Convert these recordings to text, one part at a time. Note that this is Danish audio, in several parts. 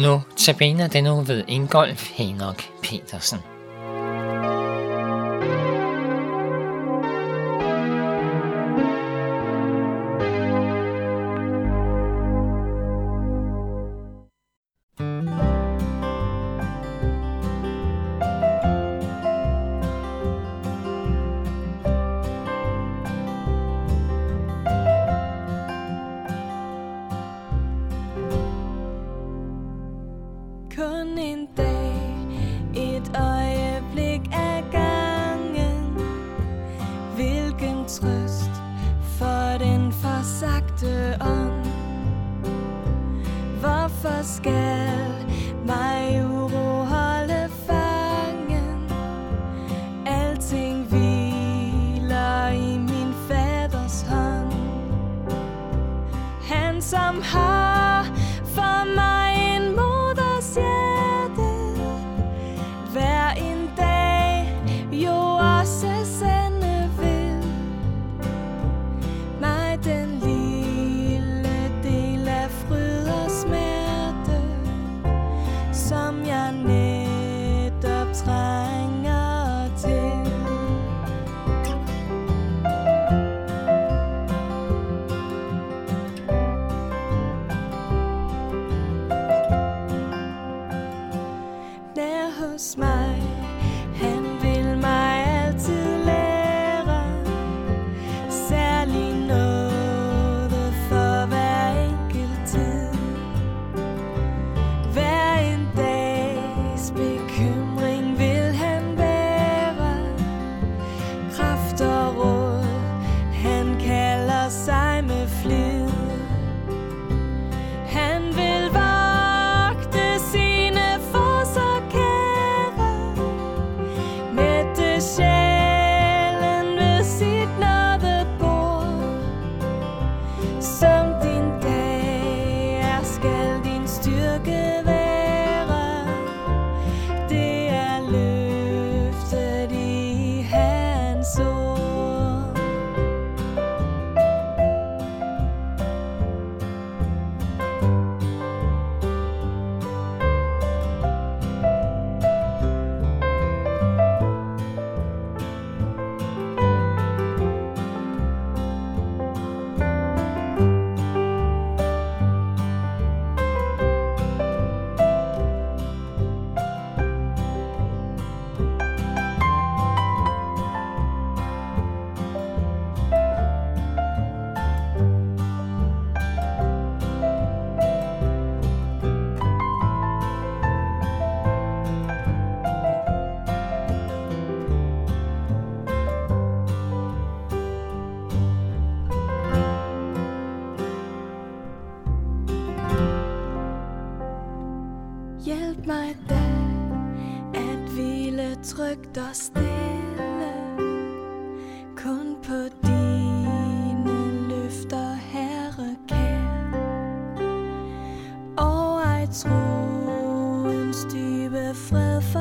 Nu tabiner den nu ved Ingolf Henok Petersen. Hvorfor skal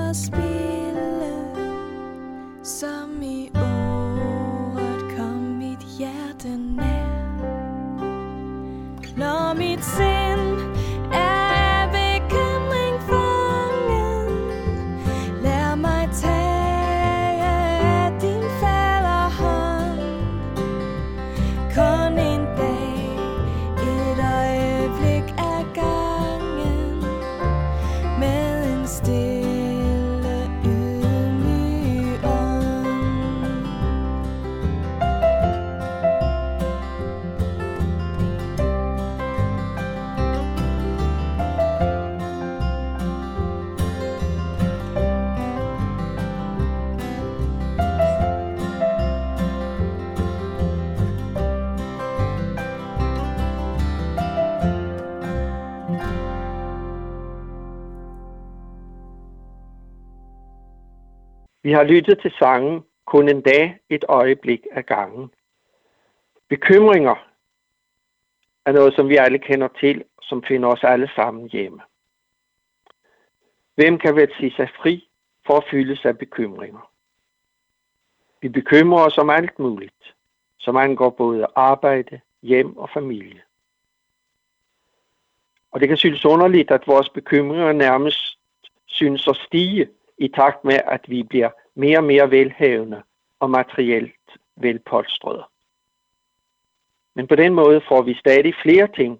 fred forspille Vi har lyttet til sangen Kun en dag, et øjeblik af gangen. Bekymringer er noget, som vi alle kender til, som finder os alle sammen hjemme. Hvem kan vel sige sig fri for at fyldes af bekymringer? Vi bekymrer os om alt muligt, som angår både arbejde, hjem og familie. Og det kan synes underligt, at vores bekymringer nærmest synes at stige i takt med, at vi bliver mere og mere velhavende og materielt velpolstrede. Men på den måde får vi stadig flere ting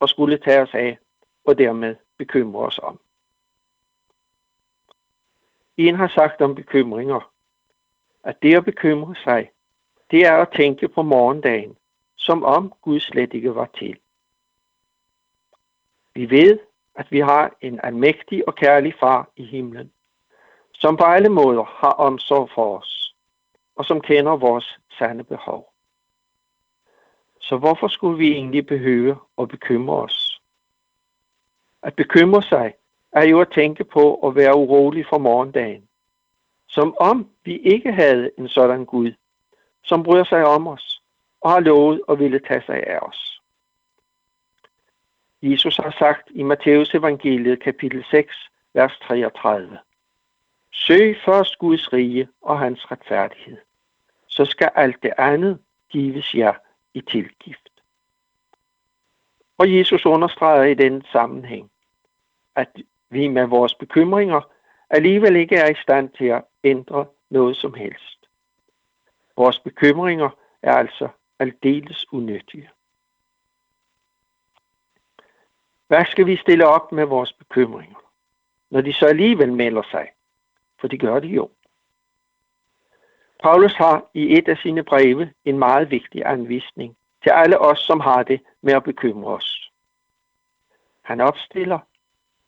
at skulle tage os af og dermed bekymre os om. En har sagt om bekymringer, at det at bekymre sig, det er at tænke på morgendagen, som om Gud slet ikke var til. Vi ved, at vi har en almægtig og kærlig far i himlen, som på alle måder har omsorg for os, og som kender vores sande behov. Så hvorfor skulle vi egentlig behøve at bekymre os? At bekymre sig er jo at tænke på at være urolig for morgendagen. Som om vi ikke havde en sådan Gud, som bryder sig om os og har lovet at ville tage sig af os. Jesus har sagt i Matteus evangeliet kapitel 6, vers 33. Søg først Guds rige og hans retfærdighed. Så skal alt det andet gives jer i tilgift. Og Jesus understreger i den sammenhæng, at vi med vores bekymringer alligevel ikke er i stand til at ændre noget som helst. Vores bekymringer er altså aldeles unyttige. Hvad skal vi stille op med vores bekymringer, når de så alligevel melder sig? For det gør de jo. Paulus har i et af sine breve en meget vigtig anvisning til alle os, som har det med at bekymre os. Han opstiller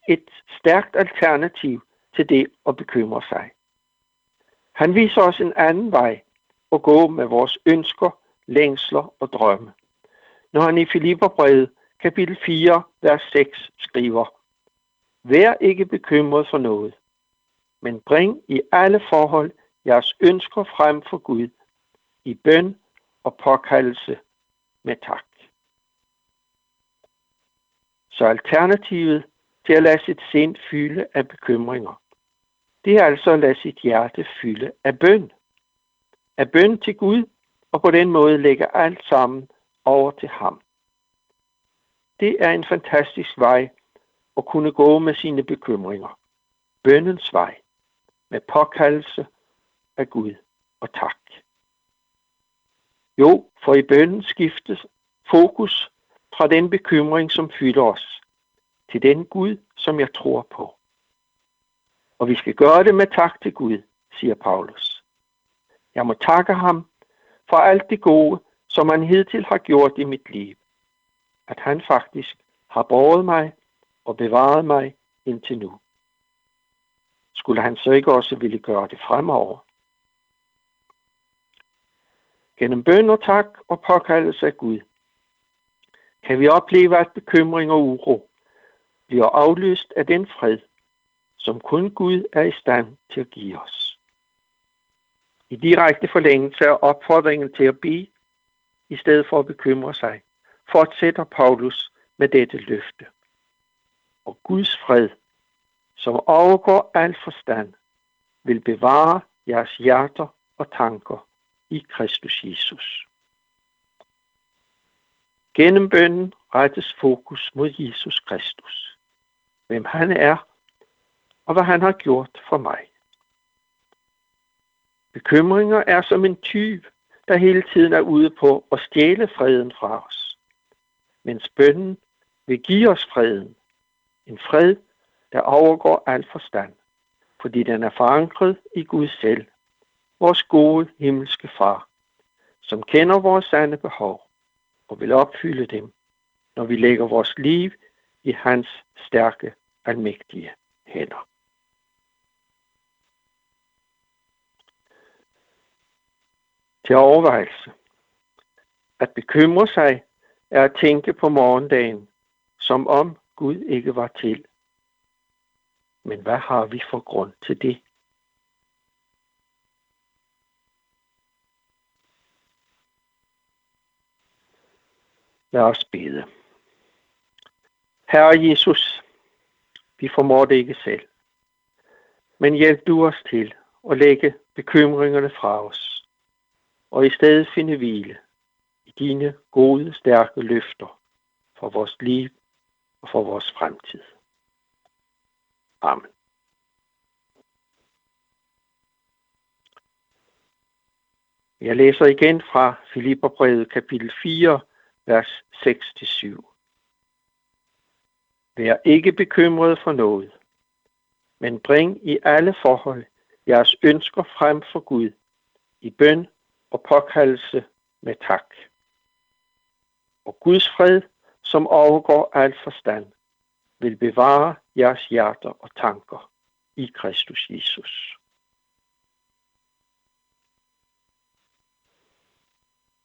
et stærkt alternativ til det at bekymre sig. Han viser os en anden vej at gå med vores ønsker, længsler og drømme. Når han i Filipperbrevet kapitel 4, vers 6 skriver, Vær ikke bekymret for noget, men bring i alle forhold jeres ønsker frem for Gud i bøn og påkaldelse med tak. Så alternativet til at lade sit sind fylde af bekymringer, det er altså at lade sit hjerte fylde af bøn. Af bøn til Gud, og på den måde lægge alt sammen over til ham. Det er en fantastisk vej at kunne gå med sine bekymringer. Bønnens vej med påkaldelse af Gud og tak. Jo, for i bønden skiftes fokus fra den bekymring, som fylder os, til den Gud, som jeg tror på. Og vi skal gøre det med tak til Gud, siger Paulus. Jeg må takke ham for alt det gode, som han hidtil har gjort i mit liv. At han faktisk har båret mig og bevaret mig indtil nu. Skulle han så ikke også ville gøre det fremover? Gennem bøn og tak og påkaldelse af Gud, kan vi opleve, at bekymring og uro bliver afløst af den fred, som kun Gud er i stand til at give os. I direkte forlængelse af opfordringen til at bede, i stedet for at bekymre sig, fortsætter Paulus med dette løfte. Og Guds fred, som overgår al forstand, vil bevare jeres hjerter og tanker i Kristus Jesus. Gennem bønnen rettes fokus mod Jesus Kristus, hvem han er og hvad han har gjort for mig. Bekymringer er som en tyv, der hele tiden er ude på at stjæle freden fra os, mens bønnen vil give os freden, en fred, der overgår al forstand, fordi den er forankret i Gud selv, vores gode himmelske far, som kender vores sande behov og vil opfylde dem, når vi lægger vores liv i hans stærke, almægtige hænder. Til overvejelse. At bekymre sig er at tænke på morgendagen, som om Gud ikke var til. Men hvad har vi for grund til det? Lad os bede. Herre Jesus, vi formår det ikke selv. Men hjælp du os til at lægge bekymringerne fra os, og i stedet finde hvile i dine gode, stærke løfter for vores liv og for vores fremtid. Amen. Jeg læser igen fra Filipperbrevet kapitel 4, vers 6-7. Vær ikke bekymret for noget, men bring i alle forhold jeres ønsker frem for Gud i bøn og påkaldelse med tak. Og Guds fred, som overgår al forstand, vil bevare jeres hjerter og tanker i Kristus Jesus.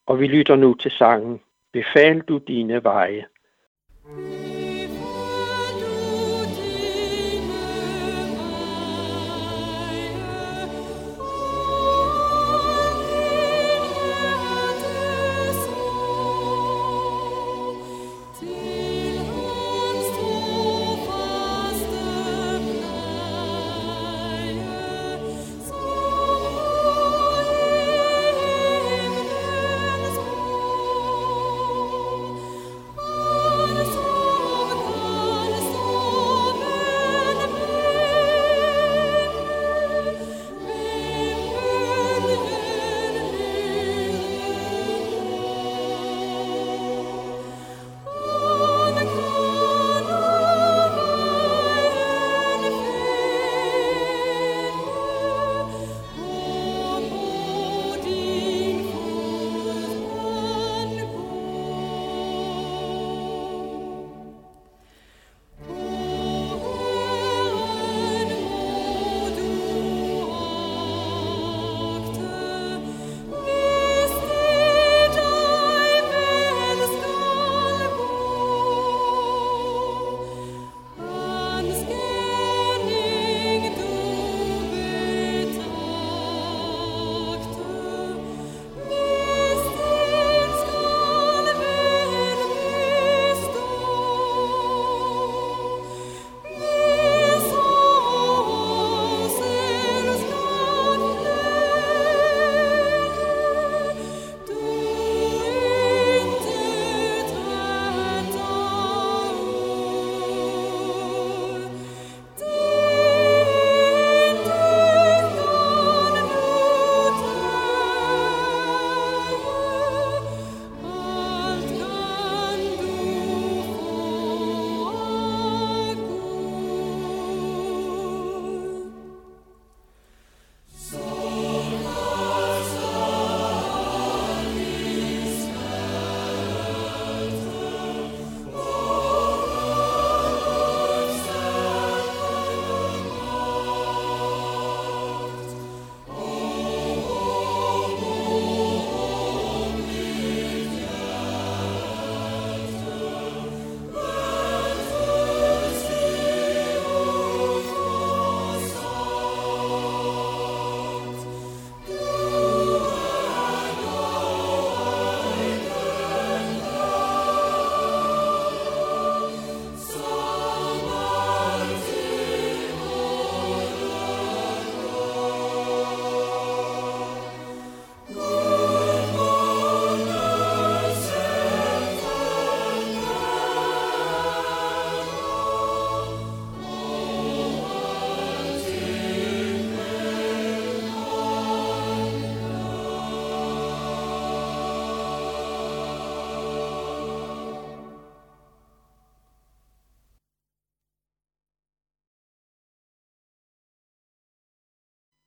Og vi lytter nu til sangen Befal du dine veje